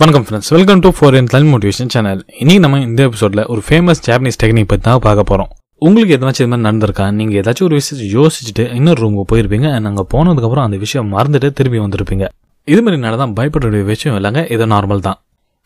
வணக்கம் friends welcome to four in Tamil motivation channel இனி நம்ம இந்த எபிசோட்ல ஒரு ஃபேமஸ் ஜாப்பனீஸ் டெக்னிக் பற்றி தான் பார்க்க போகிறோம் உங்களுக்கு எதாச்சும் இது மாதிரி நடந்திருக்கா? நீங்கள் ஏதாச்சும் ஒரு விஷயத்தை யோசிச்சுட்டு இன்னொரு ரூமுக்கு போயிருப்பீங்க. நாங்கள் அங்கே போனதுக்கப்புறம் அந்த விஷயம் மறந்துட்டு திரும்பி வந்திருப்பீங்க. இது மாதிரி நடந்தால் பயப்பட வேண்டிய விஷயம் இல்லைங்க. இது நார்மல் தான்.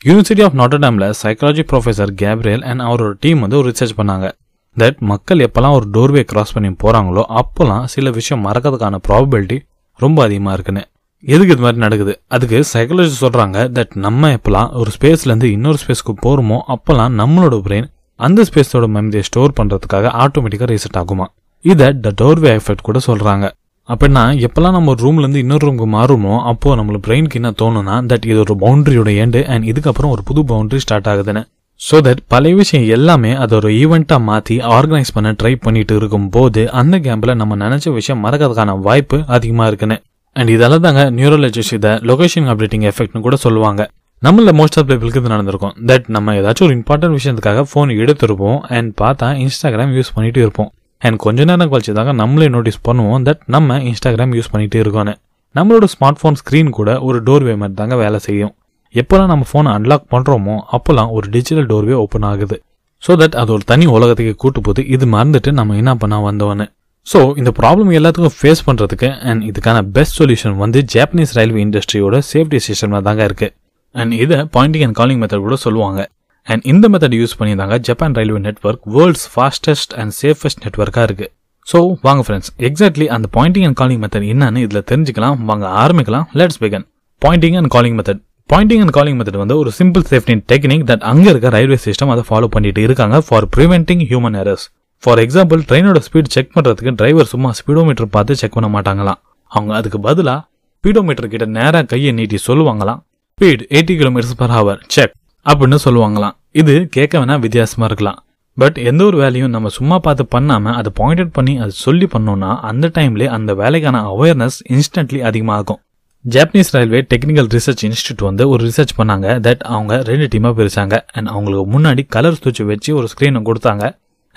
யூனிவர்சிட்டி ஆஃப் நாட்டர்டாமில் சைக்காலஜி ப்ரொஃபசர் கேப்ரியல் அண்ட் அவரோட டீம் வந்து ஒரு ரிசர்ச் பண்ணாங்க. தட் மக்கள் எப்போல்லாம் ஒரு டோர்வே கிராஸ் பண்ணி போகிறாங்களோ அப்போல்லாம் சில விஷயம் மறக்கிறதுக்கான ப்ராபபிலிட்டி ரொம்ப அதிகமாக இருக்குன்னு. எதுக்கு இது மாதிரி நடக்குது? அதுக்கு சைக்காலஜி சொல்கிறாங்க தட் நம்ம எப்போல்லாம் ஒரு ஸ்பேஸ்லேருந்து இன்னொரு ஸ்பேஸ்க்கு போகிறோமோ அப்போல்லாம் நம்மளோட பிரெயின் அந்த ஸ்பேஸோட மெமரியை ஸ்டோர் பண்ணுறதுக்காக ஆட்டோமேட்டிக்காக ரீசெட் ஆகுமா? இதை த டோர்வே எஃபெக்ட் கூட சொல்கிறாங்க அப்படின்னா எப்போல்லாம் நம்ம ஒரு ரூம்லேருந்து இன்னொரு ரூமுக்கு மாறுமோ அப்போ நம்மளோட பிரெயினுக்கு என்ன தோணும்னா தட் இது ஒரு பவுண்டரியோட ஏண்டு அண்ட் இதுக்கப்புறம் ஒரு புது பவுண்டரி ஸ்டார்ட் ஆகுதுன்னு. ஸோ தட் பழைய விஷயம் எல்லாமே அதை ஒரு ஈவெண்ட்டாக மாற்றி ஆர்கனைஸ் பண்ண ட்ரை பண்ணிட்டு இருக்கும் போது அந்த கேம்பில் நம்ம நினச்ச விஷயம் மறக்கிறதுக்கான வாய்ப்பு அதிகமாக இருக்குன்னு. அண்ட் இதால் தாங்க நியூரலஜிஸ் இதை லொகேஷன் அப்டேட்டிங் எஃபெக்ட்னு கூட சொல்லுவாங்க. நம்மள மோஸ்ட் ஆஃப் பீப்புளுக்கு இது நடந்திருக்கும். தட் நம்ம ஏதாச்சும் ஒரு இம்பார்ட்டன்ட் விஷயத்துக்காக ஃபோன் எடுத்திருப்போம் அண்ட் பார்த்தா இன்ஸ்டாகிராம் யூஸ் பண்ணிட்டு இருப்போம். அண்ட் கொஞ்ச நேரம் கழிச்சு தாங்க நம்மளே நோட்டீஸ் பண்ணுவோம் தட் நம்ம இன்ஸ்டாகிராம் யூஸ் பண்ணிட்டு இருக்கோன்னு நம்மளோட ஸ்மார்ட் ஃபோன் ஸ்க்ரீன் கூட ஒரு டோர்வே மாதிரி தாங்க வேலை செய்யும். எப்போல்லாம் நம்ம ஃபோனை அன்லாக் பண்ணுறோமோ அப்போல்லாம் ஒரு டிஜிட்டல் டோர்வே ஓப்பன் ஆகுது. ஸோ தட் அது ஒரு தனி உலகத்துக்கு கூட்டு போது இது மறந்துட்டு நம்ம என்ன பண்ண வந்தோன்னு ஸோ இந்த ப்ராப்ளம் எல்லாத்துக்கும் ஃபேஸ் பண்ணுறதுக்கு அண்ட் இதுக்கான பெஸ்ட் சொல்யூஷன் வந்து ஜாப்பனீஸ் ரயில்வே இண்டஸ்ட்ரியோட சேஃப்டி சிஸ்டமில் தாங்க இருக்குது அண்ட் இதை பாயிண்டிங் அண்ட் காலிங் மெத்தட் கூட சொல்லுவாங்க. அண்ட் இந்த மெத்தட் யூஸ் பண்ணி தாங்க Japan railway network world's fastest and safest நெட்வொர்க்காக இருக்குது ஸோ வாங்க ஃப்ரெண்ட்ஸ் எக்ஸாக்ட்லி அந்த பாயிண்டிங் அண்ட் காலிங் மெத்தட் என்னன்னு இதில் தெரிஞ்சுக்கலாம். வாங்க ஆரம்பிக்கலாம். Let's begin pointing and calling method pointing and calling method வந்து ஒரு சிம்பிள் சேஃப்டி டெக்னிக் தட் அங்கே இருக்க ரயில்வே சிஸ்டம் அதை ஃபாலோ பண்ணிட்டு இருக்காங்க for preventing human errors for example ட்ரெயினோட speed check பண்ணுறதுக்கு டிரைவர் சும்மா ஸ்பீடோமீட்டர் பார்த்து செக் பண்ண மாட்டாங்களாம். அவங்க அதுக்கு பதிலாக ஸ்பீடோமீட்டர் கிட்ட நேராக கையை நீட்டி சொல்லுவாங்களாம். Speed eighty kilometers per hour check அப்படின்னு சொல்லுவாங்களாம். இது கேட்க வேணா வித்தியாசமாக இருக்கலாம். பட் எந்த ஒரு வேலையும் நம்ம சும்மா பார்த்து பண்ணாம அதை பாயிண்ட் பண்ணி அது சொல்லி பண்ணோம்னா அந்த டைம்லேயே அந்த வேலைக்கான அவேர்னஸ் இன்ஸ்டன்ட்லி அதிகமாகும். Japanese railway technical research institute வந்து ஒரு ரிசர்ச் பண்ணாங்க. தட் அவங்க ரெண்டு டீமாக பிரிச்சாங்க. அண்ட் அவங்களுக்கு முன்னாடி கலர் சுவிட்ச் வச்சு ஒரு ஸ்க்ரீனை கொடுத்தாங்க.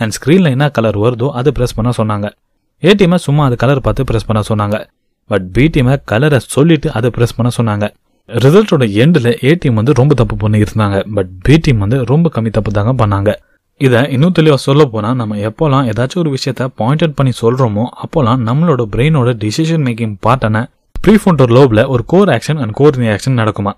அண்ட் ஸ்க்ரீனில் என்ன கலர் வருதோ அதை ப்ரெஸ் பண்ண சொன்னாங்க. ஏடிஎம்மை சும்மா அது கலர் பார்த்து ப்ரெஸ் பண்ண சொன்னாங்க. பட் பி டீமை கலரை சொல்லிட்டு அதை ப்ரெஸ் பண்ண சொன்னாங்க. ரிசல்ட்டோட எண்டில் ஏடிஎம் வந்து ரொம்ப தப்பு பண்ணி இருந்தாங்க பட் பி டீம் வந்து ரொம்ப கம்மி தப்பு தாங்க பண்ணாங்க. இதை இன்னும் தெளிவாக சொல்ல போனால் நம்ம எப்போல்லாம் ஏதாச்சும் ஒரு விஷயத்த பாயிண்டட் பண்ணி சொல்கிறோமோ அப்போல்லாம் நம்மளோட பிரெயினோட டிசிஷன் மேக்கிங் பார்ட்டான ப்ரீஃபோண்டர் லோபில் ஒரு core action and core reaction நடக்குமா?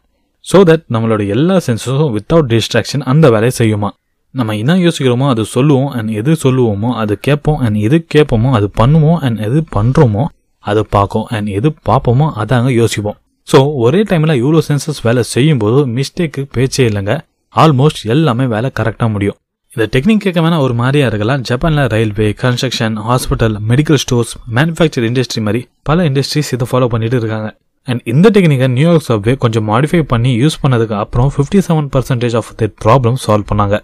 ஸோ தட் நம்மளோட எல்லா சென்சஸும் வித்தவுட் டிஸ்ட்ராக்ஷன் அந்த வேலையை செய்யுமா? நம்ம என்ன யோசிக்கிறோமோ அது சொல்லுவோம் அண்ட் எது சொல்லுவோமோ அது கேட்போம் அண்ட் எது கேட்போமோ அது பண்ணுவோம் அண்ட் எது பண்ணுறோமோ அதை பார்க்கும் அண்ட் எது பார்ப்போமோ அதாங்க யோசிப்போம். ஸோ ஒரே டைமில் இவ்வளோ சென்சஸ் வேலை செய்யும்போது மிஸ்டேக்கு பேச்சே இல்லைங்க. ஆல்மோஸ்ட் எல்லாமே வேலை கரெக்டாக முடியும். இந்த டெக்னிக் கேட்க வேணா ஒரு மாதிரியா இருக்கலாம். ஜப்பானில் railway construction hospital medical stores manufacture industry மாதிரி பல இண்டஸ்ட்ரீஸ் இதை ஃபாலோ பண்ணிட்டு இருக்காங்க. அண்ட் இந்த டெக்னிக்கை நியூயார்க் சப்வே கொஞ்சம் மாடிஃபை பண்ணி யூஸ் பண்ணதுக்கு அப்புறம் fifty seven percentage of the problem solve பண்ணாங்க.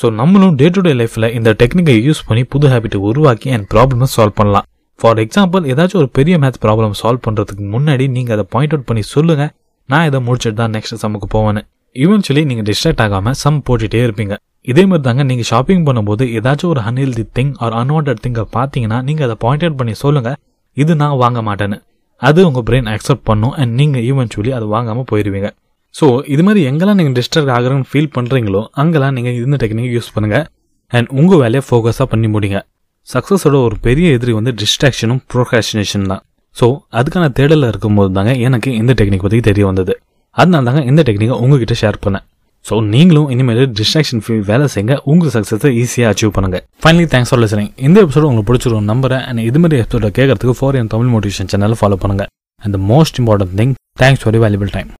ஸோ நம்மளும் டே டு டே லைஃப்பில் இந்த டெக்னிக்கை யூஸ் பண்ணி புது ஹேபிட்டை உருவாக்கி அண்ட் ப்ராப்ளமை சால்வ் பண்ணலாம். ஃபார் எக்ஸாம்பிள் ஏதாச்சும் ஒரு பெரிய மேத் ப்ராப்ளம் சால்வ் பண்ணுறதுக்கு முன்னாடி நீங்கள் அதை பாயிண்ட் அவுட் பண்ணி சொல்லுங்கள் நான் இதை முடிச்சுட்டு தான் நெக்ஸ்ட் சம்முக்கு போவேன் ஈவென்ச்சுவலி நீங்கள் டிஸ்ட்ராக்ட் ஆகாமல் சம் போட்டுகிட்டே இருப்பீங்க. இதே மாதிரி தாங்க நீங்கள் ஷாப்பிங் பண்ணும்போது ஏதாச்சும் ஒரு அன்ஹெல்தி திங் ஆர் அன்வான்ட் திங்கை பார்த்தீங்கன்னா நீங்கள் அதை பாயிண்ட் அவுட் பண்ணி சொல்லுங்கள் இது நான் வாங்க மாட்டேன்னு. அது உங்கள் பிரெயின் அக்செப்ட் பண்ணும் அண்ட் நீங்கள் ஈவென்ச்சுவலி அதை வாங்காமல் போயிடுவீங்க ஸோ இது மாதிரி எங்கெல்லாம் நீங்கள் டிஸ்டர்ப் ஆகிறன்னு ஃபீல் பண்ணுறீங்களோ அங்கெல்லாம் நீங்கள் இந்த டெக்னிக் யூஸ் பண்ணுங்கள் அண்ட் உங்கள் வேலையை ஃபோக்கஸாக பண்ணி முடிங்க. சக்ஸஸோட ஒரு பெரிய எதிரி வந்து டிஸ்ட்ராக்ஷனும் ப்ரோகாஷினேஷன் தான். ஸோ அதுக்கான தேடலில் இருக்கும்போது தாங்க எனக்கு இந்த டெக்னிக் பற்றி தெரிய வந்தது. அதனால தாங்க இந்த டெக்னிக்கை உங்ககிட்ட ஷேர் பண்ணேன். ஸோ நீங்களும் இனிமேல் டிஸ்ட்ராக்ஷன் ஃப்ரீ வேலை செய்யுங்க உங்கள் சக்ஸஸை ஈஸியாக அச்சீவ் பண்ணுங்க. ஃபைனலி தேங்க்ஸ் ஃபார் லிசனிங் இந்த எபிசோட உங்களுக்கு பிடிச்சிருக்கும் நம்புறேன். அண்ட் இது மாதிரி எபிசோட கேட்கறதுக்கு ஃபோர் என் தமிழ் மோட்டிவேஷன் சேனலை ஃபாலோ பண்ணுங்க and most important thing thanks for valuable time